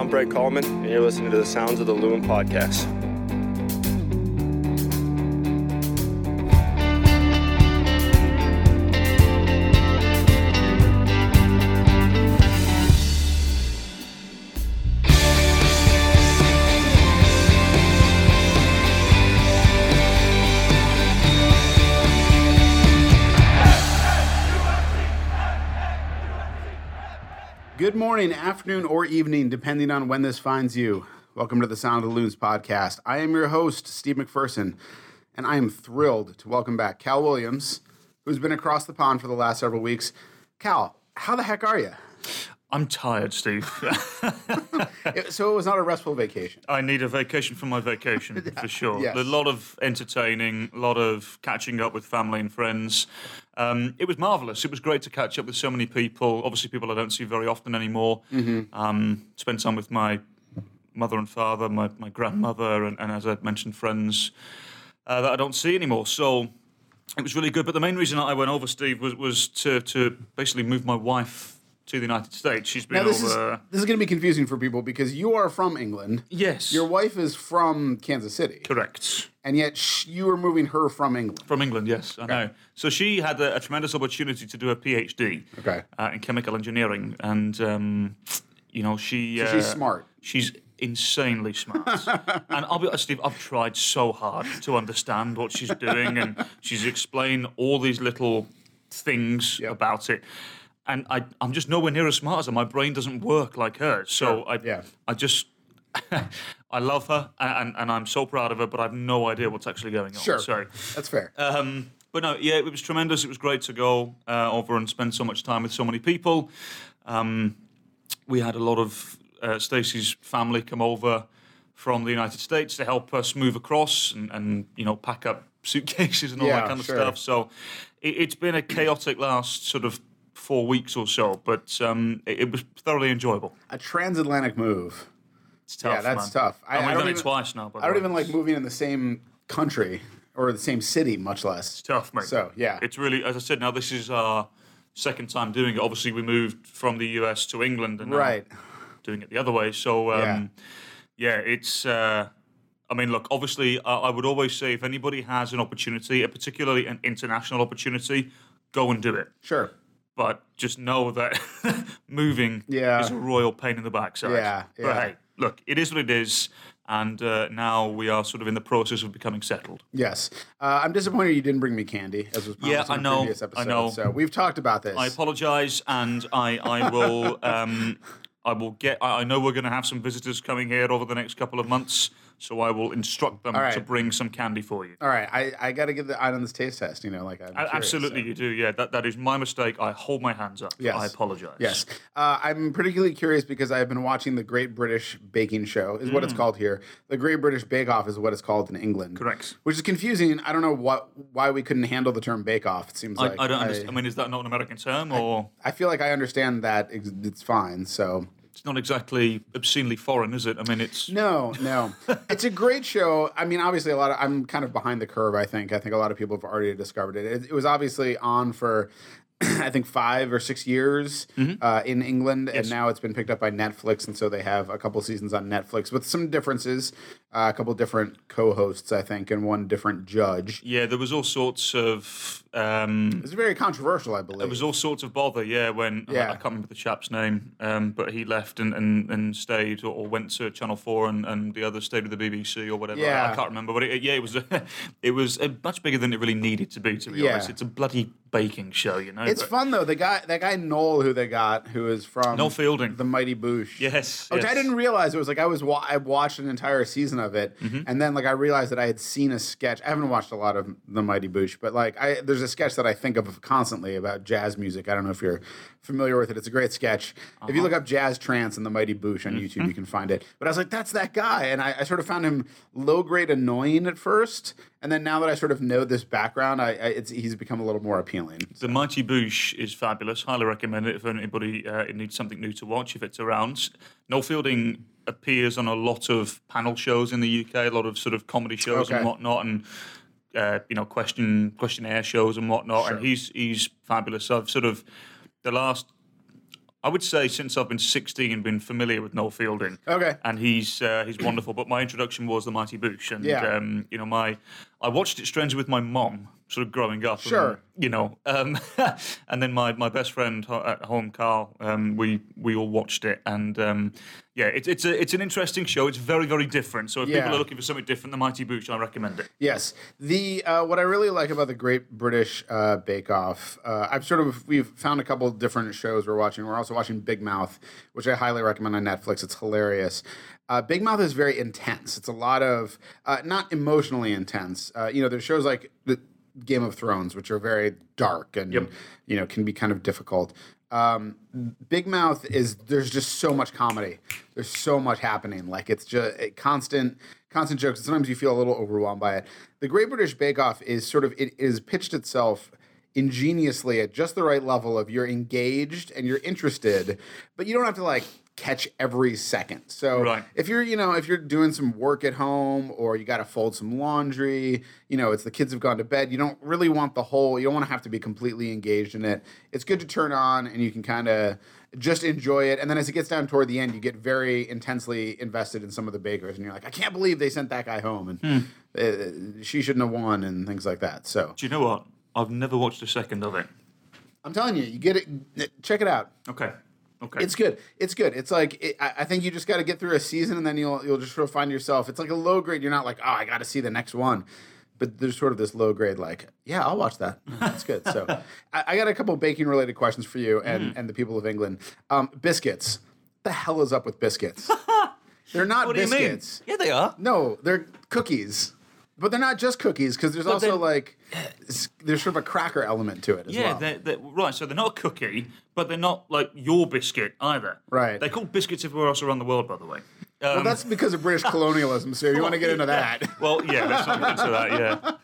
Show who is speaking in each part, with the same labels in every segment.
Speaker 1: I'm Brett Coleman, and you're listening to the Sounds of the Loon podcast.
Speaker 2: Good morning, afternoon, or evening, depending on when this finds you. Welcome to the Sound of the Loons podcast. I am your host, Steve McPherson, and I am thrilled to welcome back Cal Williams, who's been across the pond for the last several weeks. Cal, how the heck are you?
Speaker 3: I'm tired, Steve.
Speaker 2: so it was not a restful vacation.
Speaker 3: I need a vacation from my vacation for sure.
Speaker 2: Yes.
Speaker 3: A lot of entertaining, a lot of catching up with family and friends. Um, it was marvelous. It was great to catch up with so many people. Obviously, people I don't see very often anymore. Um, spend time with my mother and father, my, my grandmother, and, and as I mentioned, friends uh, that I don't see anymore. So it was really good. But the main reason I went over, Steve, was, was to, to basically move my wife to the United States. She's been
Speaker 2: Now this is
Speaker 3: over.
Speaker 2: this is going to be confusing for people because you are from England.
Speaker 3: yes.
Speaker 2: Your wife is from Kansas City,
Speaker 3: correct.
Speaker 2: and yet sh- you are moving her from England.
Speaker 3: From England, yes, I know. So she had a, a tremendous opportunity to do a PhD
Speaker 2: Okay.
Speaker 3: uh, in chemical engineering, and um, you know she
Speaker 2: So
Speaker 3: uh,
Speaker 2: she's smart.
Speaker 3: She's insanely smart, and I'll be honest, Steve. I've tried so hard to understand what she's doing, and she's explained all these little things
Speaker 2: Yep.
Speaker 3: about it. And I, I'm just nowhere near as smart as her. My brain doesn't work like hers. So I,
Speaker 2: yeah.
Speaker 3: I just, I love her, and, and I'm so proud of her. But I've no idea what's actually going on.
Speaker 2: Sure,
Speaker 3: So,
Speaker 2: that's fair.
Speaker 3: um, but no, yeah, it was tremendous. It was great to go uh, over and spend so much time with so many people. Um, we had a lot of uh, Stacey's family come over from the United States to help us move across and, and you know pack up suitcases and all
Speaker 2: Yeah,
Speaker 3: that kind of
Speaker 2: sure.
Speaker 3: stuff. So it, it's been a chaotic last sort of four weeks or so, but um, it, it was thoroughly enjoyable.
Speaker 2: a transatlantic move.
Speaker 3: It's tough.
Speaker 2: Yeah, that's
Speaker 3: man.
Speaker 2: tough. I-
Speaker 3: And
Speaker 2: I
Speaker 3: we've
Speaker 2: don't
Speaker 3: done
Speaker 2: even-
Speaker 3: it twice now. By
Speaker 2: I don't even like moving in the same country or the same city, much less.
Speaker 3: It's tough, mate.
Speaker 2: So yeah,
Speaker 3: It's really, as I said, now this is our second time doing it. Obviously, we moved from the US to England and now
Speaker 2: right.
Speaker 3: doing it the other way. So, um, yeah. it's. Uh, I mean, look. Obviously, I, I would always say if anybody has an opportunity, a particularly an international opportunity, go and do it.
Speaker 2: Sure.
Speaker 3: But just know that moving
Speaker 2: Yeah.
Speaker 3: is a royal pain in the backside.
Speaker 2: Yeah,
Speaker 3: But
Speaker 2: yeah.
Speaker 3: hey, look, it is what it is, and uh, now we are sort of in the process of becoming settled.
Speaker 2: Yes. Uh, I'm disappointed you didn't bring me candy, as was promised
Speaker 3: Yeah, I know,
Speaker 2: previous
Speaker 3: I
Speaker 2: episode.
Speaker 3: know.
Speaker 2: So we've talked about this.
Speaker 3: I apologise, and I I will um, I will get. I I know we're going to have some visitors coming here over the next couple of months, so I will instruct them
Speaker 2: right.
Speaker 3: to bring some candy for you.
Speaker 2: All right, I, I got to give the eye on this taste test. You know, like I'm curious,
Speaker 3: Absolutely,
Speaker 2: so.
Speaker 3: you do. Yeah, that that is my mistake. I hold my hands up.
Speaker 2: Yes.
Speaker 3: I apologise.
Speaker 2: Yes. Uh, I'm particularly curious because I've been watching the Great British Baking Show, is
Speaker 3: Mm.
Speaker 2: what it's called here. The Great British Bake Off is what it's called in England.
Speaker 3: Correct.
Speaker 2: Which is confusing. I don't know what why we couldn't handle the term Bake Off. It seems
Speaker 3: I,
Speaker 2: like
Speaker 3: I don't understand. I mean, is that not an American term, or
Speaker 2: I feel like I understand that it's fine. So
Speaker 3: it's not exactly obscenely foreign, is it? I mean, it's
Speaker 2: no, no, it's a great show. I mean, obviously, a lot of I'm kind of behind the curve. I think. I think a lot of people have already discovered it. It, it was obviously on for. I think five or six years
Speaker 3: Mm-hmm.
Speaker 2: uh, in England, and now it's been picked up by Netflix, and so they have a couple seasons on Netflix with some differences, uh, a couple different co-hosts, I think, and one different judge.
Speaker 3: yeah. There was all sorts of. Um,
Speaker 2: was very controversial, I believe.
Speaker 3: There was all sorts of bother, yeah, when I-
Speaker 2: Yeah.
Speaker 3: I, can't remember the chap's name, um, but he left and, and, and stayed or, or went to Channel 4 and, and the other stayed with the BBC or whatever. I- I, can't remember, but it, yeah, it was a, it was uh, much bigger than it really needed to be, to be
Speaker 2: Yeah.
Speaker 3: honest. It's a bloody baking show, you know.
Speaker 2: It's
Speaker 3: but-
Speaker 2: fun though. The guy, that guy Noel, who they got, who is from
Speaker 3: Noel Fielding.
Speaker 2: the Mighty Boosh.
Speaker 3: Yes.
Speaker 2: Which I didn't realize it was like I was wa- I watched an entire season of it,
Speaker 3: Mm-hmm.
Speaker 2: and then like I realized that I had seen a sketch. I haven't watched a lot of the Mighty Boosh, but like I there's a sketch that I think of constantly about jazz music. I don't know if you're familiar with it. It's a great sketch. If
Speaker 3: Uh-huh.
Speaker 2: you look up jazz trance and the Mighty Boosh on
Speaker 3: Mm-hmm.
Speaker 2: YouTube, you can find it. But I was like, that's that guy, and I, I sort of found him low grade annoying at first, and then now that I sort of know this background, I, I it's he's become a little more appealing.
Speaker 3: The Mighty Boosh is fabulous. Highly recommend it if anybody uh, needs something new to watch, if it's around. Noel Fielding appears on a lot of panel shows in the UK, a lot of sort of comedy shows
Speaker 2: Okay.
Speaker 3: and whatnot, and uh, you know question questionnaire shows and whatnot. And he's he's fabulous. I've sort of the last I would say since I've been 16, and been familiar with Noel Fielding.
Speaker 2: Okay.
Speaker 3: And he's uh, he's wonderful. But my introduction was the Mighty Boosh, and
Speaker 2: Yeah.
Speaker 3: um, you know my I watched it strangely with my mom, sort of growing up.
Speaker 2: Sure.
Speaker 3: And, you know, um, and then my, my best friend at home, Carl, um, we we all watched it, and um, yeah, it's it's a it's an interesting show. It's very very different. So if
Speaker 2: Yeah.
Speaker 3: people are looking for something different, the Mighty Boosh, I recommend it.
Speaker 2: Yes, the uh, what I really like about the Great British uh, Bake Off, uh, I've sort of we've found a couple of different shows we're watching. We're also watching Big Mouth, which I highly recommend on Netflix. It's hilarious. Uh, Big Mouth is very intense. It's a lot of uh, not emotionally intense. Uh, you know, there's shows like the Game of Thrones, which are very dark and you know can be kind of difficult. Um, Big Mouth is there's just so much comedy. There's so much happening. Like it's just a constant, constant jokes. And sometimes you feel a little overwhelmed by it. The Great British Bake Off is sort of it is pitched itself ingeniously at just the right level of you're engaged and you're interested, but you don't have to like catch every second. So
Speaker 3: Right.
Speaker 2: if you're, you know, if you're doing some work at home or you got to fold some laundry, you know, it's the kids have gone to bed, you don't really want the whole, you don't want to have to be completely engaged in it. It's good to turn on and you can kind of just enjoy it. And then as it gets down toward the end, you get very intensely invested in some of the bakers and you're like, I can't believe they sent that guy home and uh, she shouldn't have won and things like that. So
Speaker 3: Do you know what? I've never watched a second of it.
Speaker 2: I'm telling you, you get it, check it out.
Speaker 3: Okay. Okay.
Speaker 2: It's good. It's good. It's like it, I I think you just got to get through a season, and then you'll you'll just sort of find yourself. It's like a low grade. You're not like, oh, I got to see the next one, but there's sort of this low grade. Like, yeah, I'll watch that. That's good. So, I, I got a couple baking related questions for you and and the people of England. Um, biscuits. The hell is up with biscuits? they're not
Speaker 3: what do you mean?
Speaker 2: biscuits.
Speaker 3: Yeah, they are.
Speaker 2: No, they're cookies. But they're not just cookies because there's also like there's sort of a cracker element to it as
Speaker 3: Yeah,
Speaker 2: well.
Speaker 3: they're, they're, right. So they're not a cookie, but they're not like your biscuit either.
Speaker 2: Right.
Speaker 3: They're called biscuits everywhere else around the world, by the way. Um,
Speaker 2: well, that's because of British colonialism. So you want to get into that?
Speaker 3: well, yeah, let's not get into that.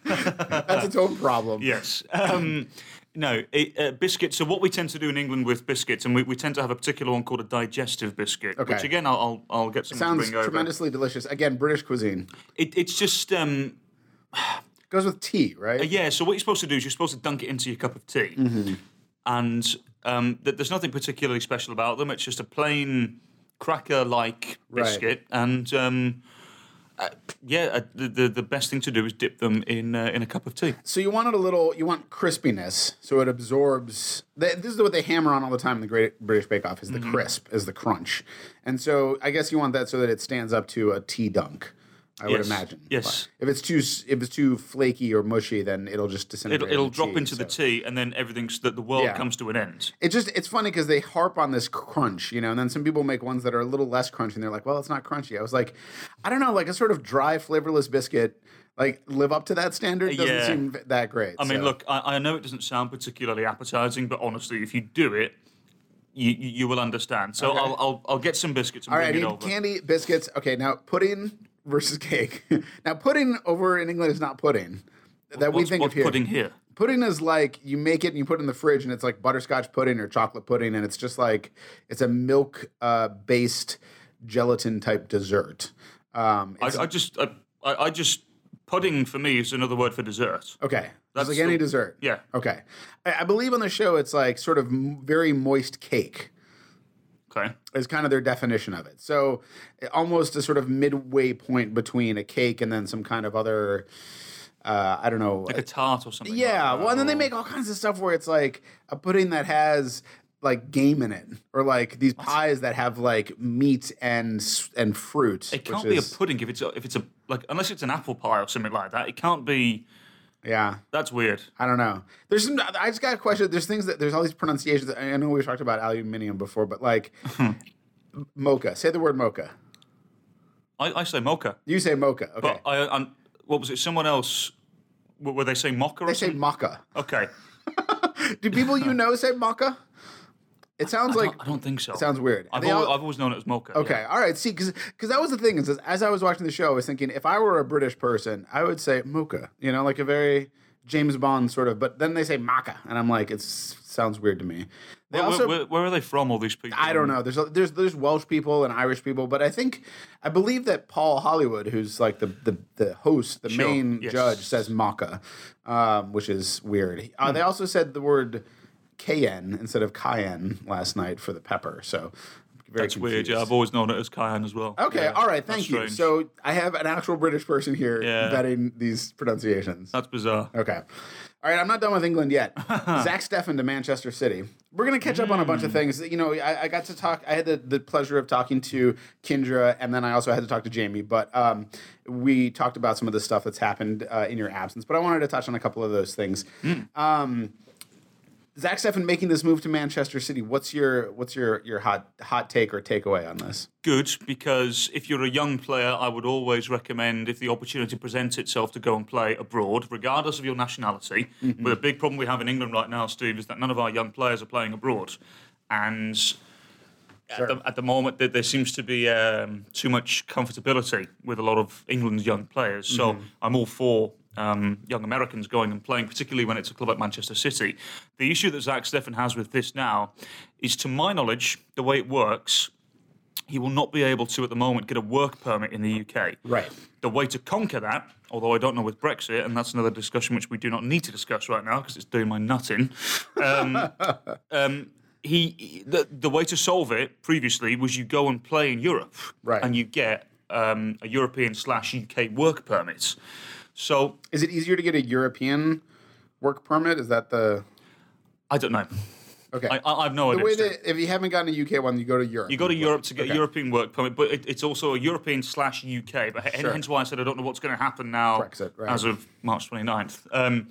Speaker 3: Yeah.
Speaker 2: That's its own problem.
Speaker 3: Yes. Um, no, it, uh, biscuits. So what we tend to do in England with biscuits, and we, we tend to have a particular one called a digestive biscuit,
Speaker 2: Okay.
Speaker 3: which again I'll I'll, I'll get some to
Speaker 2: Sounds
Speaker 3: bring over.
Speaker 2: tremendously delicious. Again, British cuisine.
Speaker 3: It, it's just um,
Speaker 2: Goes with tea, right?
Speaker 3: yeah. So what you're supposed to do is you're supposed to dunk it into your cup of tea,
Speaker 2: Mm-hmm.
Speaker 3: and um, th- there's nothing particularly special about them. It's just a plain cracker-like
Speaker 2: Right.
Speaker 3: biscuit, and um, uh, yeah, uh, the, the the best thing to do is dip them in uh, in a cup of tea.
Speaker 2: So you want it a little. You want crispiness, so it absorbs. They, this is what they hammer on all the time in the Great British Bake Off: is the crisp, is the crunch, and so I guess you want that so that it stands up to a tea dunk. I would imagine.
Speaker 3: Yes.
Speaker 2: But if it's too if it's too flaky or mushy, then it'll just disintegrate.
Speaker 3: It'll, it'll drop
Speaker 2: tea,
Speaker 3: into the tea, and then everything's that the world
Speaker 2: Yeah.
Speaker 3: comes to an end.
Speaker 2: It just it's funny because they harp on this crunch, you know, and then some people make ones that are a little less crunchy, and they're like, "Well, it's not crunchy." I was like, I don't know, like a sort of dry, flavorless biscuit, like live up to that standard doesn't
Speaker 3: Yeah.
Speaker 2: seem that great.
Speaker 3: I mean,
Speaker 2: so.
Speaker 3: look, I, I know it doesn't sound particularly appetizing, but honestly, if you do it, you you, will understand. So
Speaker 2: Okay.
Speaker 3: I'll, I'll I'll get some biscuits and
Speaker 2: all right, I need
Speaker 3: over.
Speaker 2: candy, biscuits. Okay, now pudding versus cake. now pudding over in England is not pudding that we think
Speaker 3: what's
Speaker 2: of here.
Speaker 3: pudding here?
Speaker 2: Pudding is like you make it and you put it in the fridge and it's like butterscotch pudding or chocolate pudding and it's just like it's a milk uh, based gelatin type dessert. Um,
Speaker 3: I, I just I, I just pudding for me is another word for dessert.
Speaker 2: okay, that's
Speaker 3: That's
Speaker 2: like any
Speaker 3: the-
Speaker 2: dessert.
Speaker 3: Yeah.
Speaker 2: Okay, I, I believe on the show it's like sort of very moist cake
Speaker 3: Okay.
Speaker 2: is kind of their definition of it. So almost a sort of midway point between a cake and then some kind of other. Uh, I don't know.
Speaker 3: Like a tart or something.
Speaker 2: Yeah,
Speaker 3: that,
Speaker 2: well, and then they make all kinds of stuff where it's like a pudding that has like game in it, or like these pies that have like meat and and fruit.
Speaker 3: It can't be
Speaker 2: is-
Speaker 3: a pudding if it's a, if it's a like unless it's an apple pie or something like that. It can't be.
Speaker 2: Yeah,
Speaker 3: That's weird.
Speaker 2: I don't know. There's some. I just got a question. There's things that there's all these pronunciations. I know we talked about aluminium before, but like mocha. Say the word mocha.
Speaker 3: I, I say mocha,
Speaker 2: You say mocha. Okay.
Speaker 3: but I, i what was it? Someone else. Were they saying mocha or
Speaker 2: they say maca.
Speaker 3: Okay.
Speaker 2: Do people you know say maca? It sounds
Speaker 3: I
Speaker 2: like
Speaker 3: don't, I don't think so.
Speaker 2: it sounds weird.
Speaker 3: I've always,
Speaker 2: all-
Speaker 3: I've always known it as mocha.
Speaker 2: Okay, all right. See, because that was the thing is, as I was watching the show, I was thinking if I were a British person, I would say mocha. You know, like a very James Bond sort of. But then they say maca, and I'm like, it sounds weird to me. They
Speaker 3: Where,
Speaker 2: also,
Speaker 3: where, where are they from? All these people.
Speaker 2: I don't know. There's there's there's Welsh people and Irish people, but I think I believe that Paul Hollywood, who's like the the, the host, the
Speaker 3: Sure,
Speaker 2: main
Speaker 3: yes.
Speaker 2: judge, says maca, um, which is weird. Uh,
Speaker 3: Hmm.
Speaker 2: They also said the word cayenne instead of cayenne last night for the pepper. So very
Speaker 3: That's weird. Yeah, I've always known it as Cayenne as well.
Speaker 2: Okay,
Speaker 3: Yeah,
Speaker 2: all right,
Speaker 3: that's
Speaker 2: thank you.
Speaker 3: strange.
Speaker 2: So I have an actual British person here
Speaker 3: Yeah.
Speaker 2: vetting these pronunciations.
Speaker 3: that's bizarre.
Speaker 2: Okay. All right, I'm not done with England yet. Zach Steffen to Manchester City. We're going to catch up on a bunch
Speaker 3: Hmm.
Speaker 2: of things. You know, I, I got to talk, I had the, the pleasure of talking to Kendra, and then I also had to talk to Jamie, but um, we talked about some of the stuff that's happened uh, in your absence. But I wanted to touch on a couple of those things.
Speaker 3: Hmm.
Speaker 2: Um, Zach Steffen making this move to Manchester City. What's your what's your your hot hot take or takeaway on this?
Speaker 3: Good because if you're a young player, I would always recommend if the opportunity presents itself to go and play abroad, regardless of your nationality.
Speaker 2: Mm-hmm.
Speaker 3: But the big problem we have in England right now, Steve, is that none of our young players are playing abroad, and at, the, at the moment that there seems to be um, too much comfortability with a lot of England's young players. So
Speaker 2: Mm-hmm.
Speaker 3: I'm all for um, young Americans going and playing, particularly when it's a club like Manchester City. The issue that Zach Steffen has with this now is, to my knowledge, the way it works, he will not be able to at the moment get a work permit in the UK.
Speaker 2: Right.
Speaker 3: The way to conquer that, although I don't know with Brexit, and that's another discussion which we do not need to discuss right now because it's doing my nutting. Um, um, he, he- the the way to solve it previously was you go and play in Europe,
Speaker 2: Right.
Speaker 3: and you get um, a European slash UK work permit. So
Speaker 2: Is it easier to get a European work permit? Is that the
Speaker 3: I don't know.
Speaker 2: okay?
Speaker 3: I, I, I've no
Speaker 2: the
Speaker 3: idea.
Speaker 2: way that if you haven't gotten a UK one, you go to Europe.
Speaker 3: You go to Europe to get
Speaker 2: Okay.
Speaker 3: a European work permit, but it, it's also a European slash UK. But
Speaker 2: Sure.
Speaker 3: hence why I said I don't know what's going to happen now
Speaker 2: Brexit, right.
Speaker 3: as of March 29th. Um,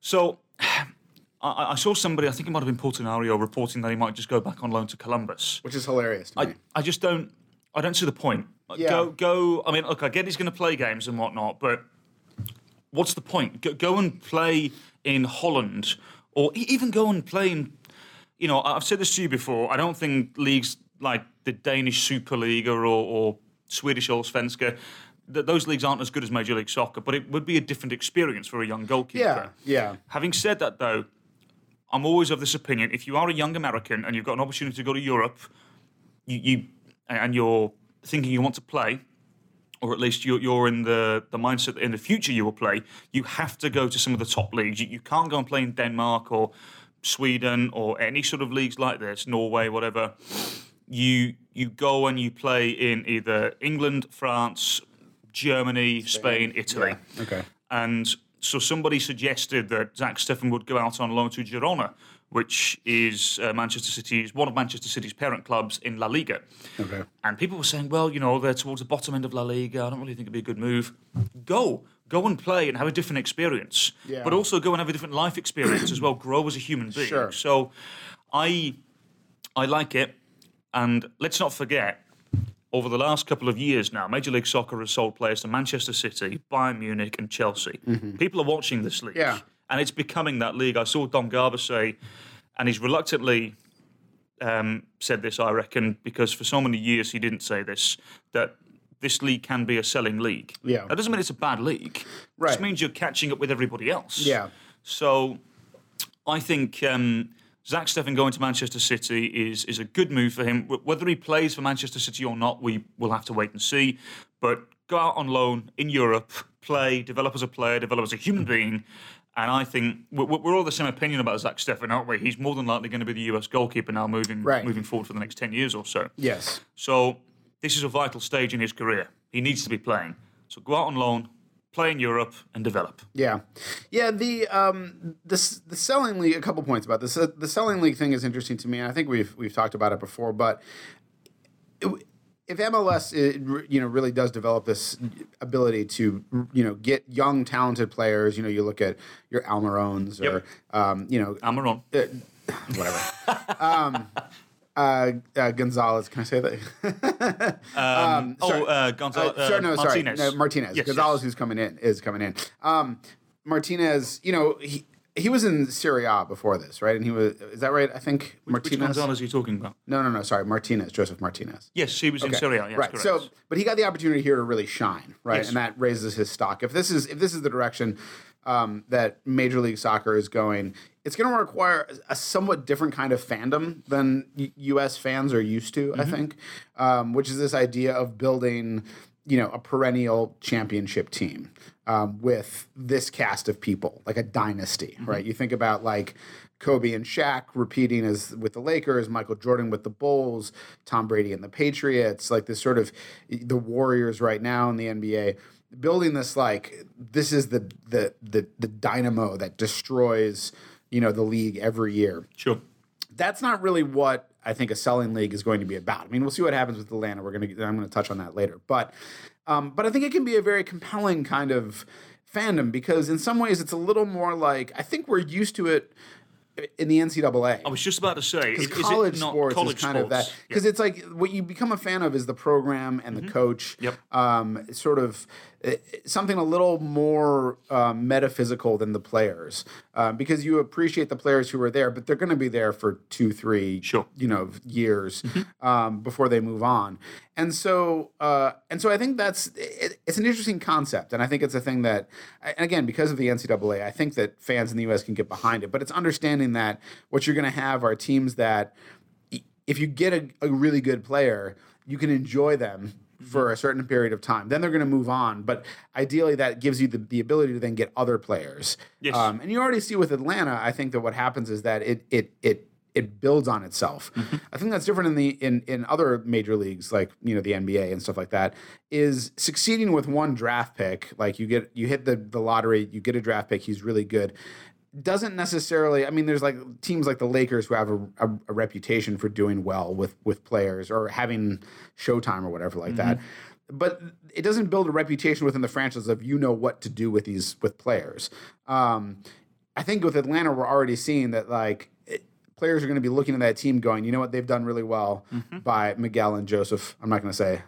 Speaker 3: so I, I saw somebody, I think it might have been Paul Tenorio, reporting that he might just go back on loan to Columbus.
Speaker 2: which is hilarious to me.
Speaker 3: I, I just don't. I don't see the point.
Speaker 2: Yeah.
Speaker 3: Go, go. I mean, look, I get he's going to play games and whatnot, but what's the point? Go, go and play in Holland, or even go and play in. You know, I've said this to you before. I don't think leagues like the Danish Super League or, or Swedish Allsvenskan, th- those leagues aren't as good as Major League Soccer, but it would be a different experience for a young goalkeeper.
Speaker 2: yeah, yeah,
Speaker 3: Having said that, though, I'm always of this opinion: if you are a young American and you've got an opportunity to go to Europe, you, you and you're thinking you want to play, or at least you're, you're in the, the mindset that in the future you will play, you have to go to some of the top leagues. You, you can't go and play in Denmark or Sweden or any sort of leagues like this, Norway, whatever. You you go and you play in either England, France, Germany, Spain, Italy.
Speaker 2: yeah. Okay.
Speaker 3: And so somebody suggested that Zach Steffen would go out on loan to Girona, which is uh, Manchester City's one of Manchester City's parent clubs in La Liga.
Speaker 2: Okay.
Speaker 3: And people were saying, well, you know, they're towards the bottom end of La Liga. I don't really think it'd be a good move. Go. Go and play and have a different experience.
Speaker 2: Yeah.
Speaker 3: But also go and have a different life experience as well. Grow as a human being.
Speaker 2: Sure.
Speaker 3: So I I like it. And let's not forget, over the last couple of years now, Major League Soccer has sold players to Manchester City, Bayern Munich, and Chelsea. People are watching this league.
Speaker 2: Mm-hmm. Yeah.
Speaker 3: And it's becoming that league. I saw Don Garber say, and he's reluctantly um, said this, I reckon, because for so many years he didn't say this, that this league can be a selling league.
Speaker 2: Yeah.
Speaker 3: That doesn't mean it's a bad league. It
Speaker 2: Right.
Speaker 3: just means you're catching up with everybody else.
Speaker 2: Yeah.
Speaker 3: So I think um, Zach Steffen going to Manchester City is is a good move for him. Whether he plays for Manchester City or not, we will have to wait and see. But go out on loan in Europe, play, develop as a player, develop as a human being. And I think we're, we're all the same opinion about Zach Steffen, aren't we? He's more than likely going to be the US goalkeeper now, moving
Speaker 2: Right.
Speaker 3: moving forward for the next ten years or so.
Speaker 2: Yes.
Speaker 3: So this is a vital stage in his career. He needs to be playing. So go out on loan, play in Europe, and develop.
Speaker 2: Yeah, yeah. The um, this the selling league. A couple points about this. The selling league thing is interesting to me, and I think we've we've talked about it before. But it- if MLS, it, you know, really does develop this ability to, you know, get young talented players. You know, you look at your Almirones or,
Speaker 3: Yep.
Speaker 2: um, you know,
Speaker 3: Amaron.
Speaker 2: whatever. um, uh, uh, Gonzalez, can I say that?
Speaker 3: Um,
Speaker 2: sorry.
Speaker 3: oh, uh, Gonzalo,
Speaker 2: Uh, sorry, no, sorry,
Speaker 3: Martinez.
Speaker 2: no, Martinez.
Speaker 3: Yes,
Speaker 2: Gonzalez,
Speaker 3: yes.
Speaker 2: who's coming in, is coming in. Um, Martinez, you know, he he was in Serie A before this, right? And he was, is that right? I think
Speaker 3: Which
Speaker 2: Martinez.
Speaker 3: Gonzalez are you talking about?
Speaker 2: no, no, no. Sorry, Martinez, Josef Martinez.
Speaker 3: Yes, he was in
Speaker 2: Okay,
Speaker 3: Serie A. Yes,
Speaker 2: right.
Speaker 3: correct.
Speaker 2: So, but he got the opportunity here to really shine, right?
Speaker 3: Yes.
Speaker 2: And that raises his stock. If this is if this is the direction um, that Major League Soccer is going, it's going to require a somewhat different kind of fandom than U- U.S. fans are used to.
Speaker 3: Mm-hmm.
Speaker 2: I think, um, which is this idea of building, you know, a perennial championship team um, with this cast of people, like a dynasty,
Speaker 3: Mm-hmm.
Speaker 2: right? You think about like Kobe and Shaq repeating as with the Lakers, Michael Jordan with the Bulls, Tom Brady and the Patriots, like this sort of the Warriors right now in the NBA, building this like this is the the the, the dynamo that destroys you know the league every year.
Speaker 3: Sure.
Speaker 2: That's not really what I think a selling league is going to be about. I mean, we'll see what happens with Atlanta. We're gonna I'm gonna touch on that later, but um, but I think it can be a very compelling kind of fandom because in some ways it's a little more like I think we're used to it in the NCAA.
Speaker 3: I was just about to say,
Speaker 2: Because college
Speaker 3: is it not
Speaker 2: sports
Speaker 3: college
Speaker 2: is kind of that because it's like what you become a fan of is the program and the coach.
Speaker 3: Yep.
Speaker 2: Um, sort of something a little more um, metaphysical than the players, um, because you appreciate the players who are there, but they're going to be there for two, three,
Speaker 3: Sure.
Speaker 2: you know, years um, before they move on. And so, uh, and so, I think that's it, it's an interesting concept, and I think it's a thing that, again, because of the NCAA, I think that fans in the U.S. can get behind it. But it's understanding that what you're going to have are teams that, if you get a, a really good player, you can enjoy them for a certain period of time. Then they're going to move on. But ideally, that gives you the, the ability to then get other players.
Speaker 3: Yes.
Speaker 2: Um, and you already see with Atlanta, I think that what happens is that it it it it builds on itself. I think that's different in the in in other major leagues like you know the NBA and stuff like that. Is succeeding with one draft pick, like you get you hit the the lottery, you get a draft pick, he's really good. Doesn't necessarily. I mean, there's like teams like the Lakers who have a, a, a reputation for doing well with with players or having Showtime or whatever like that but it doesn't build a reputation within the franchise of you know what to do with these with players. Um, I think with Atlanta, we're already seeing that like it, players are going to be looking at that team going, you know what, they've done really well by Miguel and Josef. I'm not going to say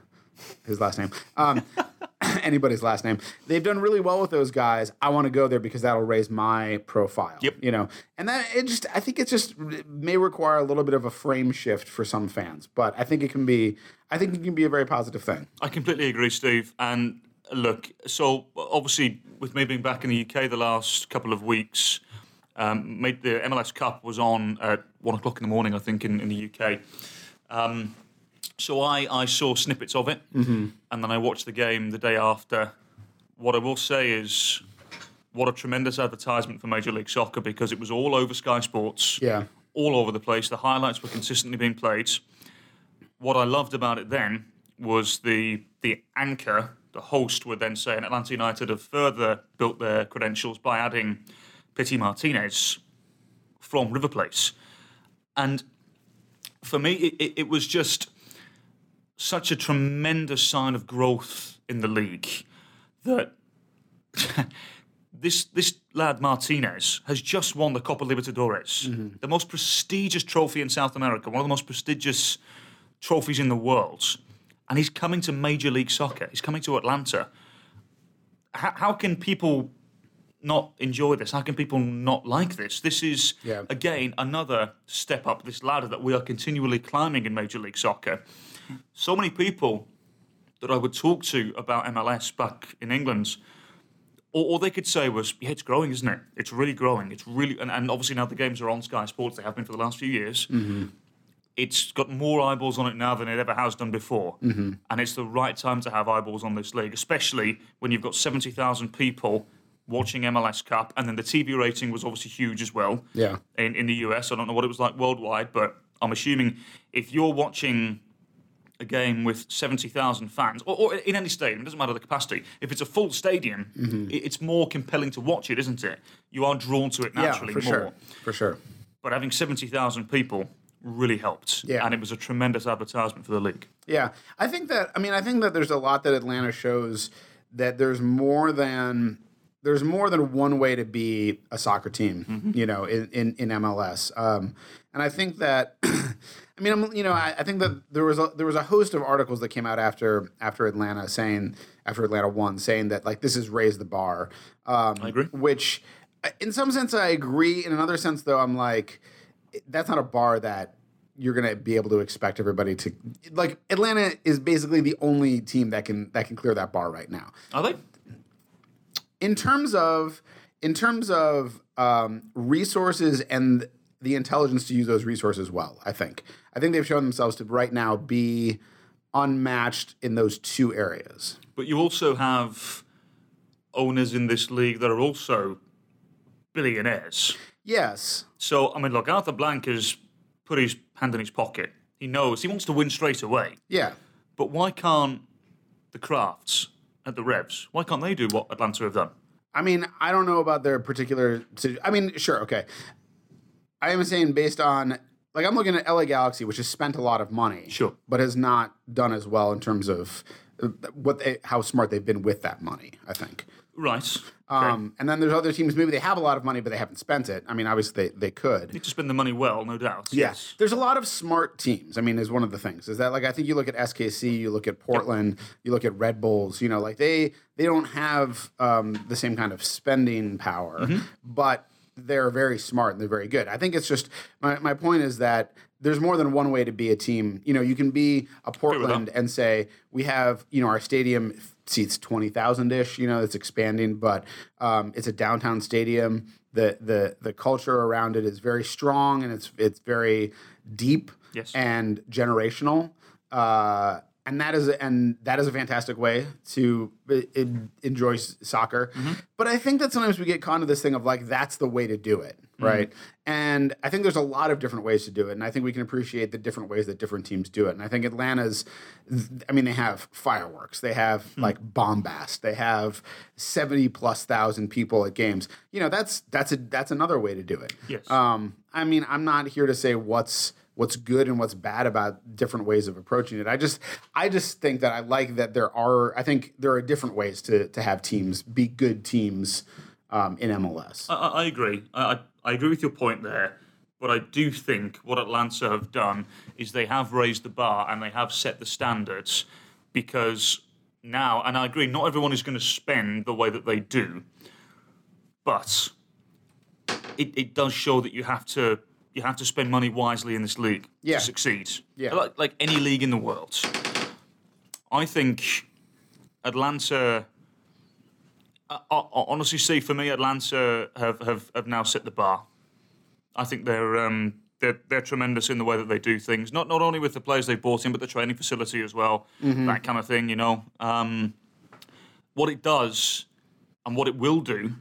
Speaker 2: his last name. Um, anybody's last name. They've done really well with those guys. I want to go there because that'll raise my profile.
Speaker 3: Yep.
Speaker 2: You know, and that it just I think it just it may require a little bit of a frame shift for some fans, but I think it can be I think it can be a very positive thing.
Speaker 3: I completely agree, Steve. And look, so obviously, with me being back in the UK the last couple of weeks, um, made the MLS Cup was on at one o'clock in the morning, I think, in, in the UK. Um, so I, I saw snippets of it, mm-hmm. and then I watched the game the day after. What I will say is, what a tremendous advertisement for Major League Soccer because it was all over Sky Sports
Speaker 2: Yeah.
Speaker 3: all over the place. The highlights were consistently being played. What I loved about it then was the the anchor, the host, would then say, and Atlanta United have further built their credentials by adding Pity Martinez from River Plate. And for me, it, it, it was just such a tremendous sign of growth in the league that this this lad Martinez has just won the Copa Libertadores, mm-hmm. the most prestigious trophy in South America, one of the most prestigious trophies in the world, and he's coming to Major League Soccer. He's coming to Atlanta. How, how can people not enjoy this? How can people not like this? This is
Speaker 2: Yeah.
Speaker 3: again another step up this ladder that we are continually climbing in Major League Soccer. So many people that I would talk to about MLS back in England, all, all they could say was, "Yeah, it's growing, isn't it? It's really growing. It's really." And, and obviously now the games are on Sky Sports. They have been for the last few years. Mm-hmm. It's got more eyeballs on it now than it ever has done before, mm-hmm. and it's the right time to have eyeballs on this league, especially when you've got seventy thousand people watching MLS Cup, and then the TV rating was obviously huge as well
Speaker 2: Yeah.
Speaker 3: in, in the US. I don't know what it was like worldwide, but I'm assuming if you're watching a game with 70,000 fans, or, or in any stadium, it doesn't matter the capacity, if it's a full stadium,
Speaker 2: Mm-hmm.
Speaker 3: it, it's more compelling to watch it, isn't it? You are drawn to it naturally
Speaker 2: yeah, for
Speaker 3: more.
Speaker 2: sure. For sure.
Speaker 3: But having 70,000 people really helped.
Speaker 2: Yeah.
Speaker 3: And it was a tremendous advertisement for the league.
Speaker 2: Yeah, I think that. I mean, I think that there's a lot that Atlanta shows that there's more than there's more than one way to be a soccer team. You know, in in, in MLS. Um, and I think that. I mean, I'm, you know, I, I think that there was a, there was a host of articles that came out after after Atlanta saying after Atlanta won saying that like this has raised the bar. Um,
Speaker 3: I agree.
Speaker 2: Which, in some sense, I agree. In another sense, though, I'm like, that's not a bar that you're gonna be able to expect everybody to like. Atlanta is basically the only team that can that can clear that bar right now.
Speaker 3: Are they?
Speaker 2: In terms of in terms of um, resources and the intelligence to use those resources well, I think I think they've shown themselves to right now be unmatched in those two areas.
Speaker 3: But you also have owners in this league that are also billionaires.
Speaker 2: Yes.
Speaker 3: So I mean, look, Arthur Blank has put his hand in his pocket. He knows he wants to win straight away.
Speaker 2: Yeah.
Speaker 3: But why can't the Krafts at the Revs? Why can't they do what Atlanta have done?
Speaker 2: I mean, I don't know about their particular. I mean, sure, okay. I am saying based on like I'm looking at LA Galaxy, which has spent a lot of money,
Speaker 3: Sure.
Speaker 2: but has not done as well in terms of uh, what they, how smart they've been with that money. I think.
Speaker 3: Right.
Speaker 2: Um, and then there's other teams. Maybe they have a lot of money, but they haven't spent it. I mean, obviously they, they could.
Speaker 3: Need to spend the money well, no doubt.
Speaker 2: Yes. There's a lot of smart teams. I mean, is one of the things. Is that like I think you look at SKC, you look at Portland, you look at Red Bulls, you know, like they they don't have um, the same kind of spending power, but they're very smart and they're very good. I think it's just my, my point is that there's more than one way to be a team. You know, you can be a Portland and say we have, you know, our stadium seats 20,000 ish, you know, it's expanding, but um, it's a downtown stadium. The, the, the culture around it is very strong and it's, it's very deep
Speaker 3: Yes.
Speaker 2: and generational. Uh, and that is and that is a fantastic way to uh, en- enjoy soccer. But I think that sometimes we get caught into this thing of like that's the way to do it, right? And I think there's a lot of different ways to do it, and I think we can appreciate the different ways that different teams do it. And I think Atlanta's, I mean, they have fireworks, they have like bombast, they have seventy plus thousand people at games. You know, that's that's a that's another way to do it.
Speaker 3: Yes.
Speaker 2: Um, I mean, I'm not here to say what's what's good and what's bad about different ways of approaching it. I just I just think that I like that there are I think there are different ways to to have teams be good teams um, in MLS.
Speaker 3: I, I agree. I I agree with your point there. But I do think what Atlanta have done is they have raised the bar and they have set the standards because now, and I agree, not everyone is going to spend the way that they do, but it, it does show that you have to you have to spend money wisely in this league
Speaker 2: Yeah.
Speaker 3: to succeed.
Speaker 2: Yeah.
Speaker 3: Like, like any league in the world. I think Atlanta. I, I I honestly see for me, Atlanta have, have, have now set the bar. I think they're um, they're they're tremendous in the way that they do things. Not not only with the players they've brought in, but the training facility as well. That kind of thing, you know. Um, what it does and what it will do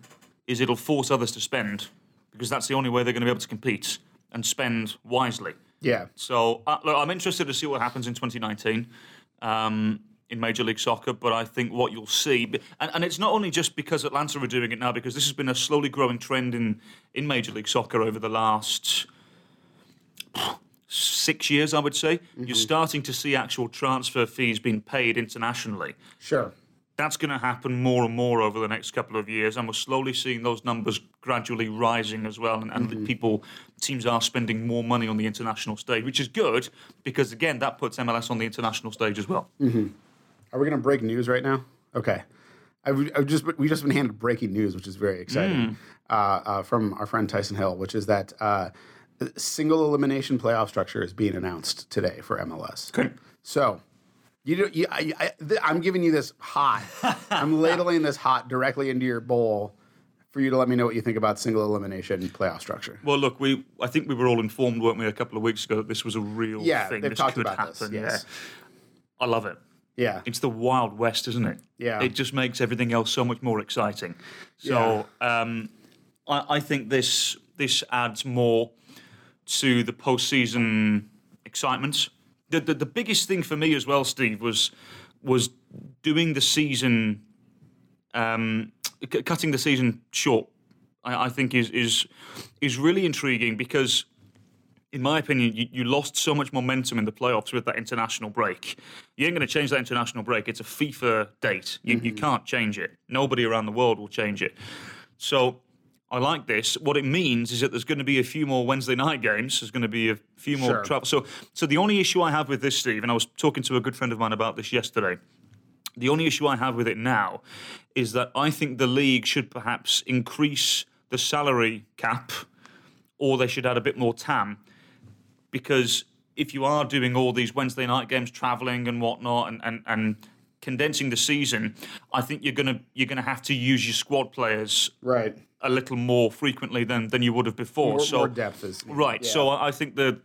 Speaker 3: is it'll force others to spend because that's the only way they're going to be able to compete and spend wisely.
Speaker 2: yeah.
Speaker 3: So uh, look, I'm interested to see what happens in 2019 um, in Major League Soccer. But I think what you'll see, and, and it's not only just because Atlanta are doing it now, because this has been a slowly growing trend in in Major League Soccer over the last six years, I would say. You're starting to see actual transfer fees being paid internationally
Speaker 2: Sure.
Speaker 3: That's going to happen more and more over the next couple of years, and we're slowly seeing those numbers gradually rising as well. And, and the people, teams are spending more money on the international stage, which is good because again, that puts MLS on the international stage as well.
Speaker 2: Are we going to break news right now? Okay. I've, I've just we just been handed breaking news, which is very exciting, uh, uh, from our friend Tyson Hill, which is that uh, single elimination playoff structure is being announced today for MLS.
Speaker 3: Okay.
Speaker 2: So, you, do, you I, I, th- I'm giving you this hot. I'm ladling this hot directly into your bowl for you to let me know what you think about single elimination playoff structure.
Speaker 3: Well, look, we I think we were all informed, weren't we, a couple of weeks ago that this was a real
Speaker 2: Yeah,
Speaker 3: thing.
Speaker 2: they've
Speaker 3: this
Speaker 2: talked
Speaker 3: could
Speaker 2: about
Speaker 3: happen.
Speaker 2: this, yes.
Speaker 3: Yeah. I love it.
Speaker 2: Yeah.
Speaker 3: It's the Wild West, isn't it?
Speaker 2: Yeah.
Speaker 3: It just makes everything else so much more exciting. So um, I, I think this this adds more to the postseason excitement. The, the the biggest thing for me as well, Steve, was was doing the season, um, c- cutting the season short. I, I think is is is really intriguing because in my opinion, you, you lost so much momentum in the playoffs with that international break. You ain't going to change that international break. It's a FIFA date. You, you can't change it. Nobody around the world will change it. So I like this. What it means is that there's going to be a few more Wednesday night games. There's going to be a few more
Speaker 2: Sure.
Speaker 3: travel. So, so the only issue I have with this, Steve, and I was talking to a good friend of mine about this yesterday. The only issue I have with it now is that I think the league should perhaps increase the salary cap or they should add a bit more TAM because if you are doing all these Wednesday night games, traveling and whatnot, and, and, and condensing the season, I think you're gonna you're gonna have to use your squad players
Speaker 2: Right.
Speaker 3: A little more frequently than, than you would have before.
Speaker 2: More,
Speaker 3: so
Speaker 2: more depth is
Speaker 3: right.
Speaker 2: yeah.
Speaker 3: So I think the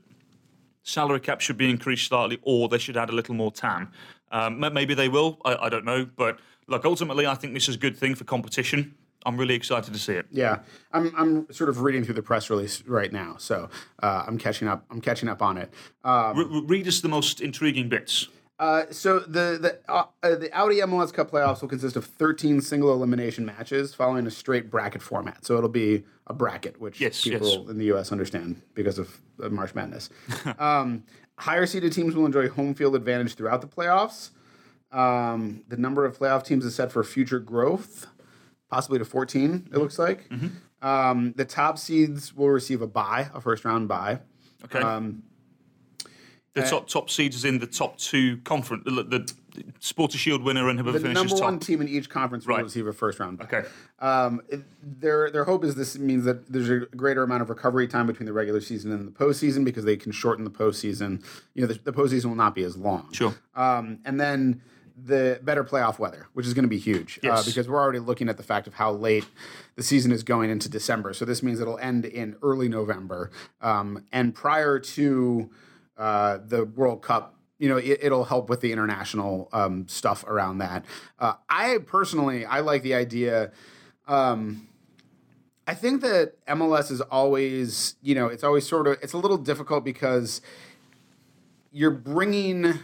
Speaker 3: salary cap should be increased slightly, or they should add a little more TAM. Um, maybe they will. I, I don't know, but look, ultimately, I think this is a good thing for competition. I'm really excited to see it.
Speaker 2: Yeah, I'm I'm sort of reading through the press release right now, so uh, I'm catching up. I'm catching up on it. Um,
Speaker 3: read us the most intriguing bits.
Speaker 2: Uh, so the the uh, uh, the Audi MLS Cup playoffs will consist of 13 single elimination matches following a straight bracket format. So it'll be a bracket, which
Speaker 3: Yes,
Speaker 2: people
Speaker 3: yes.
Speaker 2: in the U.S. understand because of March Madness. um, higher seeded teams will enjoy home field advantage throughout the playoffs. Um, the number of playoff teams is set for future growth, possibly to 14. It looks like.
Speaker 3: Mm-hmm.
Speaker 2: Um, the top seeds will receive a bye, a first round bye.
Speaker 3: Okay. The
Speaker 2: uh,
Speaker 3: top top seeds is in the top two conference. The, the Supporters' Shield winner and whoever
Speaker 2: The
Speaker 3: finishes
Speaker 2: number
Speaker 3: top.
Speaker 2: one team in each conference will
Speaker 3: Right.
Speaker 2: receive a first round.
Speaker 3: Okay.
Speaker 2: Um, it- their their hope is this means that there's a greater amount of recovery time between the regular season and the postseason because they can shorten the postseason. You know, the, the postseason will not be as long.
Speaker 3: Sure.
Speaker 2: Um, and then the better playoff weather, which is going to be huge uh,
Speaker 3: Yes.
Speaker 2: because we're already looking at the fact of how late the season is going into December. So this means it'll end in early November. Um, and prior to uh, the World Cup, you know, it, it'll help with the international um, stuff around that. Uh, I personally, I like the idea. Um, I think that MLS is always, you know, it's always sort of, it's a little difficult because you're bringing.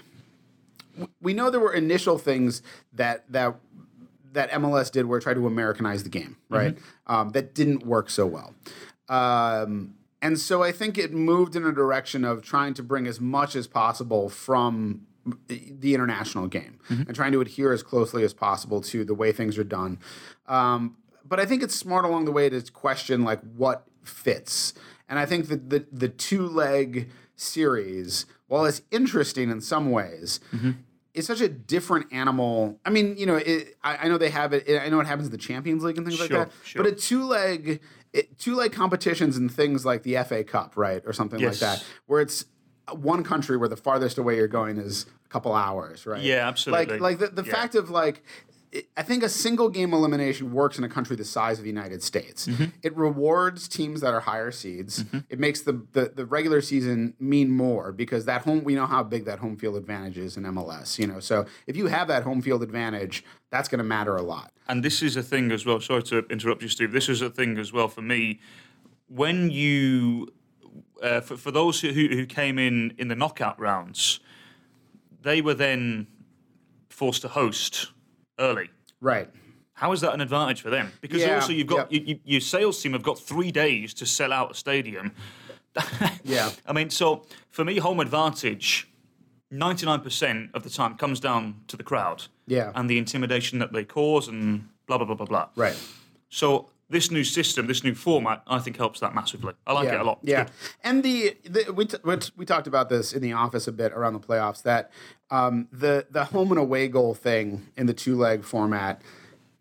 Speaker 2: We know there were initial things that that that MLS did where it tried to Americanize the game, right? Um, that didn't work so well. Um, and so I think it moved in a direction of trying to bring as much as possible from the international game and trying to adhere as closely as possible to the way things are done. Um, but I think it's smart along the way to question like what fits. And I think that the the two leg series, while it's interesting in some ways, it's such a different animal. I mean, you know, it, I, I know they have it. I know it happens in the Champions League and things
Speaker 3: Sure,
Speaker 2: like that.
Speaker 3: sure.
Speaker 2: But a two leg, two leg competitions and things like the FA Cup, right, or something
Speaker 3: Yes.
Speaker 2: like that, where it's uh, one country where the farthest away you're going is a couple hours, right?
Speaker 3: Yeah, absolutely.
Speaker 2: Like, like the, the
Speaker 3: Yeah.
Speaker 2: fact of like. I think a single game elimination works in a country the size of the United States.
Speaker 3: Mm-hmm.
Speaker 2: It rewards teams that are higher seeds. It makes the, the the regular season mean more because that home we know how big that home field advantage is in MLS. You know, so if you have that home field advantage, that's going to matter a lot.
Speaker 3: And this is a thing as well. Sorry to interrupt you, Steve. This is a thing as well for me. When you, uh, for, for those who, who came in in the knockout rounds, they were then forced to host early.
Speaker 2: Right.
Speaker 3: How is that an advantage for them? Because
Speaker 2: Yeah,
Speaker 3: also you've got
Speaker 2: yep.
Speaker 3: you, you, your sales team have got three days to sell out a stadium.
Speaker 2: Yeah.
Speaker 3: I mean, so for me, home advantage, ninety nine percent of the time comes down to the crowd.
Speaker 2: Yeah.
Speaker 3: And the intimidation that they cause, and blah blah blah blah blah.
Speaker 2: Right.
Speaker 3: So this new system, this new format, I think helps that massively. I like
Speaker 2: yeah.
Speaker 3: it a lot. It's
Speaker 2: Yeah,
Speaker 3: good.
Speaker 2: and the, the we, t- we t- we talked about this in the office a bit around the playoffs that um, the the home and away goal thing in the two leg format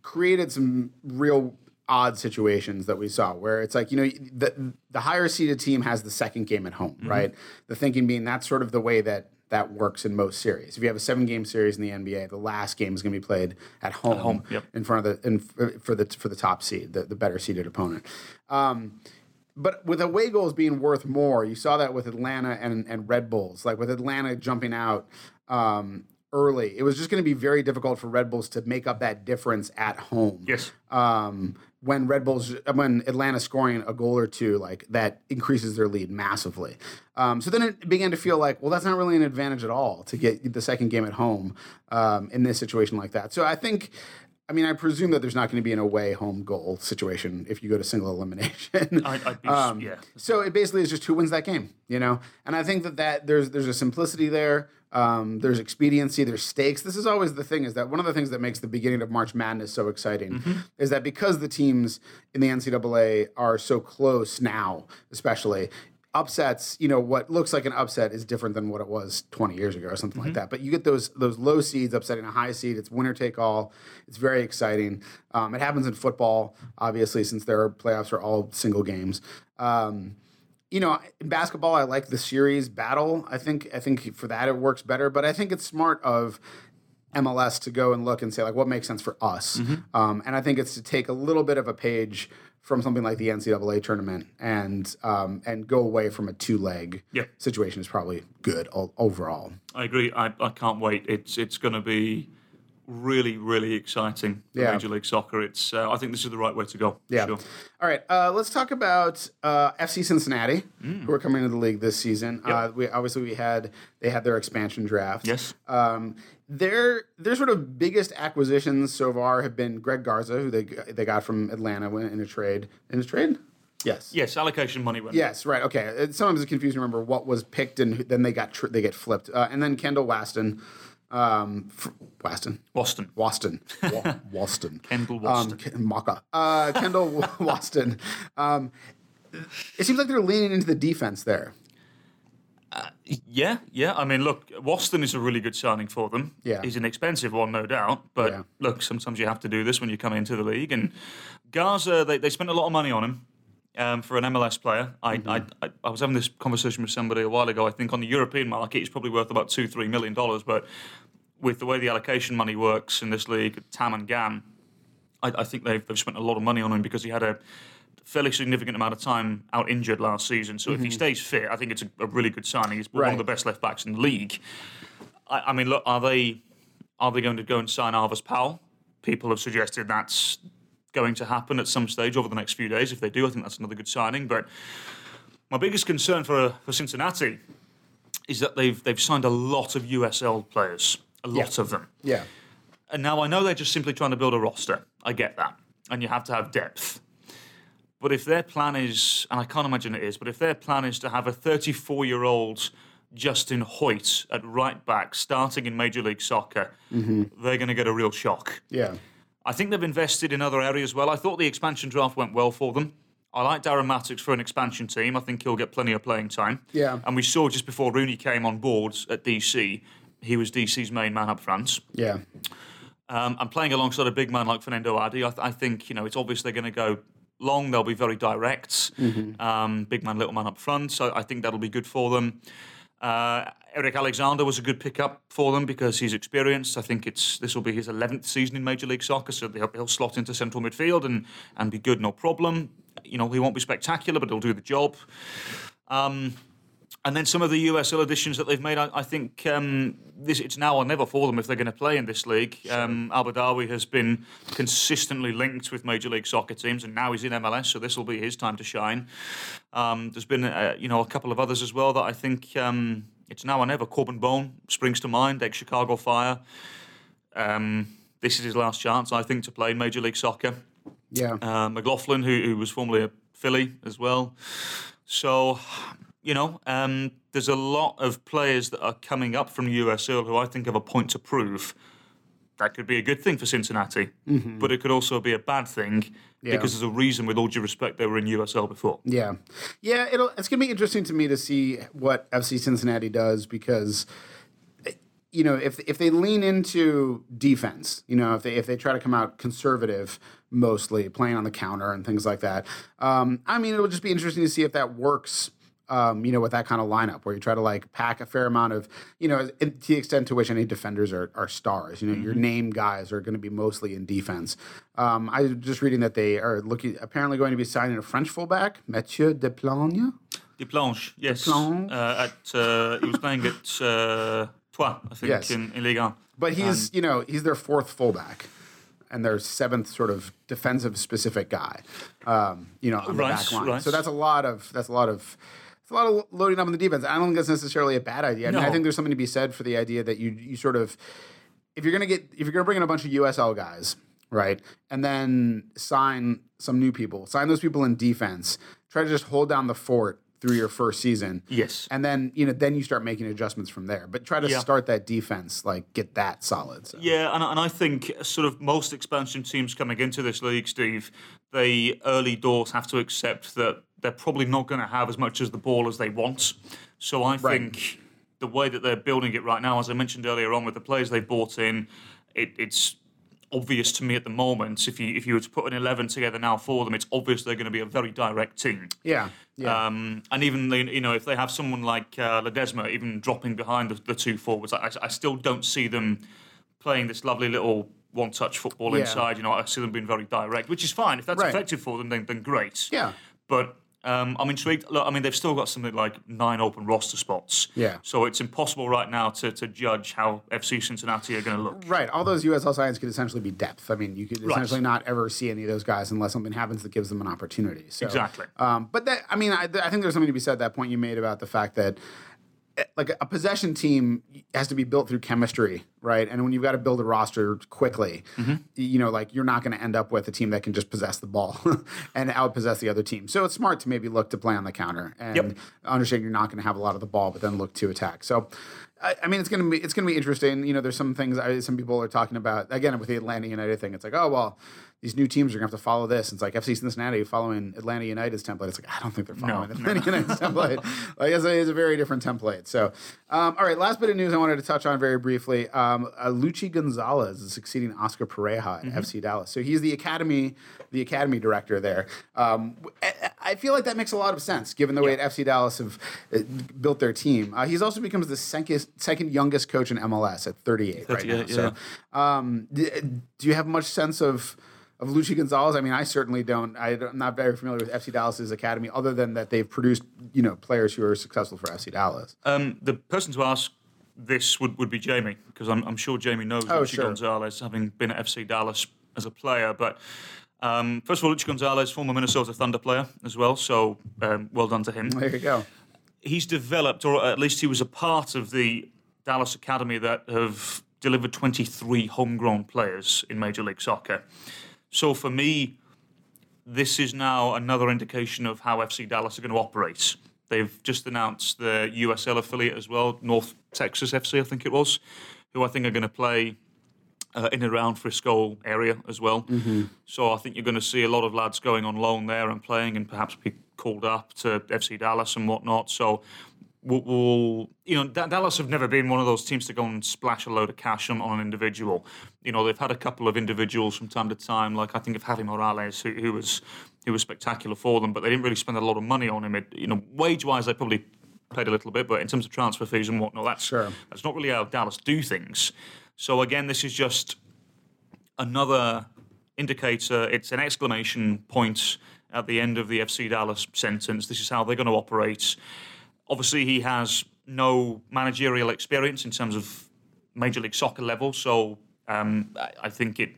Speaker 2: created some real odd situations that we saw where it's like you know the the higher seeded team has the second game at home,
Speaker 3: Mm-hmm.
Speaker 2: right? The thinking being that's sort of the way that that works in most series. If you have a seven game series in the NBA, the last game is going to be played at home,
Speaker 3: home, yep.
Speaker 2: in front of the in, for the for the top seed, the, the better seeded opponent. Um, but with away goals being worth more, you saw that with Atlanta and, and Red Bulls. Like with Atlanta jumping out um, early, it was just going to be very difficult for Red Bulls to make up that difference at home.
Speaker 3: Yes.
Speaker 2: Um, when Red Bulls, when Atlanta scoring a goal or two, like that increases their lead massively. Um, so then it began to feel like, well, that's not really an advantage at all to get the second game at home um, in this situation like that. So I think. I mean, I presume that there's not going to be an away home goal situation if you go to single elimination.
Speaker 3: I- be-
Speaker 2: Um,
Speaker 3: yeah.
Speaker 2: So it basically is just who wins that game, you know. And I think that that there's there's a simplicity there. Um, there's expediency. There's stakes. This is always the thing. Is that one of the things that makes the beginning of March Madness so exciting?
Speaker 3: Mm-hmm.
Speaker 2: Is that because the teams in the NCAA are so close now, especially upsets. You know what looks like an upset is different than what it was 20 years ago or something
Speaker 3: Mm-hmm.
Speaker 2: like that. But you get those those low seeds upsetting a high seed. It's winner take all. It's very exciting. Um, it happens in football, obviously, since their playoffs are all single games. Um, you know, in basketball, I like the series battle. I think I think for that it works better. But I think it's smart of MLS to go and look and say like what makes sense for us.
Speaker 3: Mm-hmm.
Speaker 2: Um, and I think it's to take a little bit of a page from something like the NCAA tournament and um, and go away from a two leg
Speaker 3: Yeah.
Speaker 2: situation is probably good overall.
Speaker 3: I agree. I, I can't wait. It's it's going to be really, really exciting for
Speaker 2: Yeah.
Speaker 3: Major League Soccer. It's uh, I think this is the right way to go.
Speaker 2: Yeah.
Speaker 3: Sure.
Speaker 2: All right. Uh, let's talk about uh, FC Cincinnati,
Speaker 3: Mm.
Speaker 2: who are coming into the league this season. Uh, we obviously we had they had their expansion draft.
Speaker 3: Yes.
Speaker 2: Um, their their sort of biggest acquisitions so far have been Greg Garza, who they they got from Atlanta in a trade. In a trade. Yes.
Speaker 3: Yes, allocation money went.
Speaker 2: Yes, right. Okay. It, sometimes it's confusing. to Remember what was picked and who- then they got tr- they get flipped. Uh, and then Kendall Waston, um, f- Waston,
Speaker 3: Boston.
Speaker 2: Waston, Wa- Waston,
Speaker 3: Kendall
Speaker 2: um,
Speaker 3: Waston.
Speaker 2: K- Maka, uh, Kendall Waston. Um, it seems like they're leaning into the defense there.
Speaker 3: Yeah, yeah. I mean, look, Waston is a really good signing for them.
Speaker 2: Yeah.
Speaker 3: He's an expensive one, no doubt. But
Speaker 2: Yeah.
Speaker 3: look, sometimes you have to do this when you come into the league. And Garza, they, they spent a lot of money on him um, for an MLS player. I,
Speaker 2: Mm-hmm.
Speaker 3: I, I, I was having this conversation with somebody a while ago. I think on the European market, he's probably worth about two, three million dollars. But with the way the allocation money works in this league, TAM and GAM, I, I think they've, they've spent a lot of money on him because he had a fairly significant amount of time out injured last season. So if he stays fit, I think it's a, a really good signing. He's one
Speaker 2: Mm-hmm.
Speaker 3: Of the best left backs in the league. I, I mean, look, are they are they going to go and sign Alvas Powell? People have suggested that's going to happen at some stage over the next few days. If they do, I think that's another good signing. But my biggest concern for for Cincinnati is that they've they've signed a lot of USL players, a lot of them.
Speaker 2: Yeah.
Speaker 3: And now I know they're just simply trying to build a roster. I get that. And you have to have depth. But if their plan is, and I can't imagine it is, but if their plan is to have a 34 year old Justin Hoyte at right back starting in Major League Soccer, they're going to get a real shock.
Speaker 2: Yeah.
Speaker 3: I think they've invested in other areas well. I thought the expansion draft went well for them. I like Darren Mattocks for an expansion team. I think he'll get plenty of playing time.
Speaker 2: Yeah.
Speaker 3: And we saw just before Rooney came on board at DC, he was DC's main man up front.
Speaker 2: Yeah.
Speaker 3: Um, and playing alongside a big man like Fernando Adi, I, th- I think you know it's obvious they're going to go long. They'll be very direct. Um, big man, little man up front. So I think that'll be good for them. Uh, Eric Alexander was a good pickup for them because he's experienced. I think it's this will be his 11th season in Major League Soccer, so he'll, he'll slot into central midfield and and be good, no problem. You know, he won't be spectacular, but he'll do the job. Um, and then some of the USL additions that they've made, I, I think um, this it's now or never for them if they're going to play in this league. Um, Albadawi has been consistently linked with Major League Soccer teams, and now he's in MLS, so this will be his time to shine. Um, there's been uh, you know a couple of others as well that I think um, it's now or never. Corben Bone springs to mind, ex Chicago Fire. Um, this is his last chance, I think, to play in Major League Soccer
Speaker 2: Yeah.
Speaker 3: uh, McLaughlin, who, who was formerly a Philly as well. So, you know, um, there's a lot of players that are coming up from USL who I think have a point to prove. That could be a good thing for Cincinnati, but it could also be a bad thing
Speaker 2: Yeah.
Speaker 3: because there's a reason, with all due respect, they were in USL before.
Speaker 2: Yeah, yeah. It'll. It's gonna be interesting to me to see what FC Cincinnati does because, you know, if if they lean into defense, you know, if they if they try to come out conservative, mostly playing on the counter and things like that. Um, I mean, it'll just be interesting to see if that works. Um, you know, with that kind of lineup where you try to like pack a fair amount of, you know, to the extent to which any defenders are, are stars. You know, your name guys are going to be mostly in defense. Um, I was just reading that they are looking apparently going to be signing a French fullback, Mathieu Deplagne.
Speaker 3: Deplanche, yes.
Speaker 2: Deplanche.
Speaker 3: Uh, at, uh, he was playing at uh, Troyes, I think,
Speaker 2: Yes.
Speaker 3: in, in Ligue 1.
Speaker 2: But he's, you know, he's their fourth fullback and their seventh sort of defensive specific guy. Um, you know, on the
Speaker 3: Right,
Speaker 2: back line.
Speaker 3: right.
Speaker 2: So that's a lot of that's a lot of a lot of loading up on the defense. I don't think that's necessarily a bad idea. I mean, I think there's something to be said for the idea that you you sort of if you're gonna get if you're gonna bring in a bunch of USL guys, right, and then sign some new people, sign those people in defense, try to just hold down the fort through your first season.
Speaker 3: Yes.
Speaker 2: And then, you know, then you start making adjustments from there. But try to
Speaker 3: Yeah.
Speaker 2: start that defense, like get that solid. So.
Speaker 3: Yeah, and, and I think sort of most expansion teams coming into this league, Steve, they early doors have to accept that they're probably not going to have as much as the ball as they want. So I think the way that they're building it right now, as I mentioned earlier on with the players they've bought in, it, it's obvious to me at the moment. If you if you were to put an eleven together now for them, it's obvious they're going to be a very direct team.
Speaker 2: Yeah. Yeah.
Speaker 3: Um, and even the- you know if they have someone like uh, Ledesma even dropping behind the, the two forwards, I, I still don't see them playing this lovely little one-touch football
Speaker 2: Yeah.
Speaker 3: inside. You know, I see them being very direct, which is fine. If that's
Speaker 2: Right.
Speaker 3: effective for them, then, then great.
Speaker 2: Yeah.
Speaker 3: But Um, I'm intrigued. Look, I mean, they've still got something like nine open roster spots.
Speaker 2: Yeah.
Speaker 3: So it's impossible right now to, to judge how FC Cincinnati are going to look.
Speaker 2: Right. All those USL signings could essentially be depth. I mean, you could
Speaker 3: Right.
Speaker 2: essentially not ever see any of those guys unless something happens that gives them an opportunity. So,
Speaker 3: Exactly.
Speaker 2: Um, but that, I mean, I, I think there's something to be said. That point you made about the fact that like a possession team has to be built through chemistry, right? And when you've got to build a roster quickly,
Speaker 3: Mm-hmm.
Speaker 2: you know, like you're not going to end up with a team that can just possess the ball and outpossess the other team. So it's smart to maybe look to play on the counter and
Speaker 3: Yep.
Speaker 2: understand you're not going to have a lot of the ball, but then look to attack. So. I I mean, it's gonna be it's gonna be interesting. You know, there's some things I, some people are talking about again with the Atlanta United thing. It's like, oh well, these new teams are gonna have to follow this. It's like FC Cincinnati following Atlanta United's template. It's like I don't think they're following Atlanta United's template. Like it's a, it's a very different template. So, um, all right, last bit of news I wanted to touch on very briefly. Um, uh, Luchi Gonzalez is succeeding Oscar Pareja at FC Dallas. So he's the academy the academy director there. Um, I, I feel like that makes a lot of sense given the way at FC Dallas have uh, built their team. Uh, he's also becomes the second second youngest coach in MLS at 38, right now.
Speaker 3: 38,
Speaker 2: So, um, d- do you have much sense of of Luchi Gonzalez? I mean, I certainly don't. I I'm not very familiar with FC Dallas's academy, other than that they've produced you know players who are successful for FC Dallas.
Speaker 3: Um, the person to ask this would, would be Jamie, because I'm, I'm sure Jamie knows
Speaker 2: Oh,
Speaker 3: Luchi
Speaker 2: sure.
Speaker 3: Gonzalez, having been at FC Dallas as a player. But um, first of all, Luchi Gonzalez, former Minnesota Thunder player as well, so um, well done to him.
Speaker 2: There you go.
Speaker 3: He's developed, or at least he was a part of the Dallas Academy that have delivered 23 homegrown players in Major League Soccer. So for me, this is now another indication of how FC Dallas are going to operate. They've just announced the USL affiliate as well, North Texas FC, I think it was, who I think are going to play uh, in and around Frisco area as well. So I think you're going to see a lot of lads going on loan there and playing, and perhaps be called up to FC Dallas and whatnot. So. We'll, we'll, you know, Da- Dallas have never been one of those teams to go and splash a load of cash on, on an individual. You know, they've had a couple of individuals from time to time, like I think of Javi Morales, who, who was who was spectacular for them, but they didn't really spend a lot of money on him. It, you know, wage wise, they probably paid a little bit, but in terms of transfer fees and whatnot, that's
Speaker 2: Sure.
Speaker 3: that's not really how Dallas do things. So again, this is just another indicator. It's an exclamation point at the end of the FC Dallas sentence. This is how they're going to operate. Obviously, he has no managerial experience in terms of Major League Soccer level, so um, I, think it,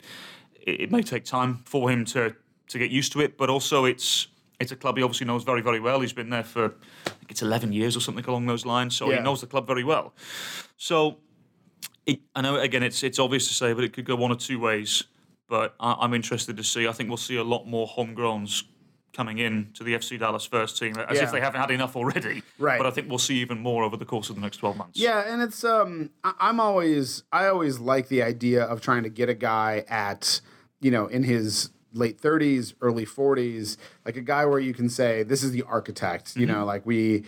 Speaker 3: it may take time for him to to get used to it. But also, it's it's a club he obviously knows very very well. He's been there for I think it's 11 years or something along those lines, so
Speaker 2: Yeah.
Speaker 3: he knows the club very well. So it, I know again it's it's obvious to say, but it could go one or two ways. But I, I'm interested to see. I think we'll see a lot more homegrowns coming in to the FC Dallas first team, as
Speaker 2: Yeah.
Speaker 3: if they haven't had enough already.
Speaker 2: Right.
Speaker 3: But I think we'll see even more over the course of the next 12 months.
Speaker 2: Yeah, and it's um I'm always I always like the idea of trying to get a guy at you know in his late 30s, early 40s, like a guy where you can say this is the architect, you know, like we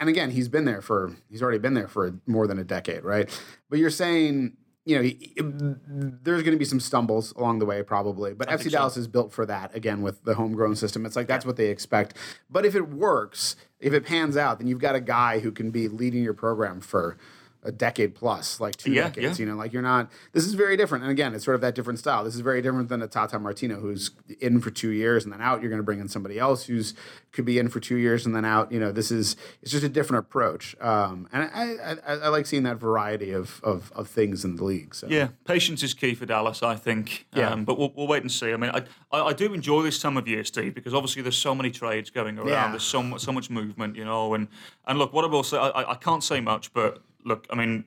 Speaker 2: and again, he's been there for he's already been there for more than a decade, right? But you're saying you know, there's going to be some stumbles along the way, probably. But FC
Speaker 3: so.
Speaker 2: Dallas is built for that. Again, with the homegrown system, it's like that's what they expect. But if it works, if it pans out, then you've got a guy who can be leading your program for a decade plus, like two
Speaker 3: Yeah,
Speaker 2: decades.
Speaker 3: yeah.
Speaker 2: You know, like you're not. This is very different. And again, it's sort of that different style. This is very different than a Tata Martino who's in for two years and then out. You're going to bring in somebody else who's could be in for two years and then out. You know, this is it's just a different approach. Um, and I, I, I like seeing that variety of, of of things in the league. So
Speaker 3: Yeah, patience is key for Dallas, I think.
Speaker 2: Yeah.
Speaker 3: Um, but we'll, we'll wait and see. I mean, I, I, I do enjoy this time of year, Steve, because obviously there's so many trades going around.
Speaker 2: Yeah.
Speaker 3: There's so much, so much movement, you know. And and look, what I will say, I, I- I can't say much, but look, I mean,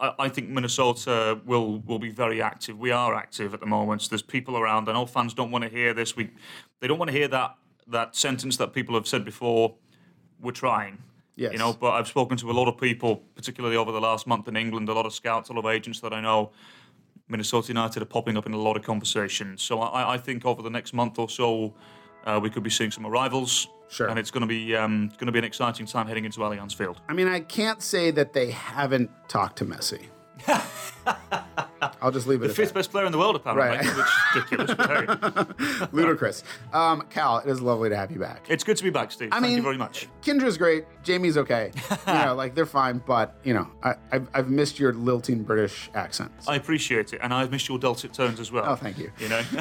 Speaker 3: I, I think Minnesota will will be very active. We are active at the moment. There's people around. I know fans don't want to hear this. We they don't want to hear that that sentence that people have said before. We're trying.
Speaker 2: Yes.
Speaker 3: You know, but I've spoken to a lot of people, particularly over the last month in England, a lot of scouts, a lot of agents that I know. Minnesota United are popping up in a lot of conversations. So I, I think over the next month or so, uh, we could be seeing some arrivals.
Speaker 2: Sure.
Speaker 3: And it's going to be um, going to be an exciting time heading into Allianz Field.
Speaker 2: I mean, I can't say that they haven't talked to Messi. I'll just leave it
Speaker 3: The fifth
Speaker 2: that.
Speaker 3: best player in the world, apparently,
Speaker 2: Right.
Speaker 3: which is ridiculous.
Speaker 2: Ludicrous. Um, Cal, it is lovely to have you back.
Speaker 3: It's good to be back, Steve. Thank
Speaker 2: mean-
Speaker 3: you very much.
Speaker 2: Kendra's great. Jamie's okay. you know, like they're fine, but you know, I, I've, I've missed your lilting British accents.
Speaker 3: I appreciate it, and I've missed your dulcet tones as well.
Speaker 2: Oh, thank you.
Speaker 3: You know.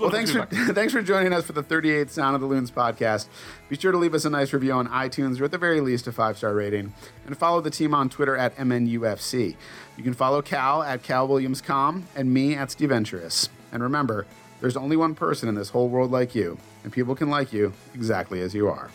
Speaker 2: Well, thanks for thanks for joining us for the 38th Sound of the Loons podcast. Be sure to leave us a nice review on iTunes or at the very least a five star rating, and follow the team on Twitter at MNUFC. You can follow Cal at CalWilliamsCom and me at Steve. And remember, there's only one person in this whole world like you, and people can like you exactly as you are.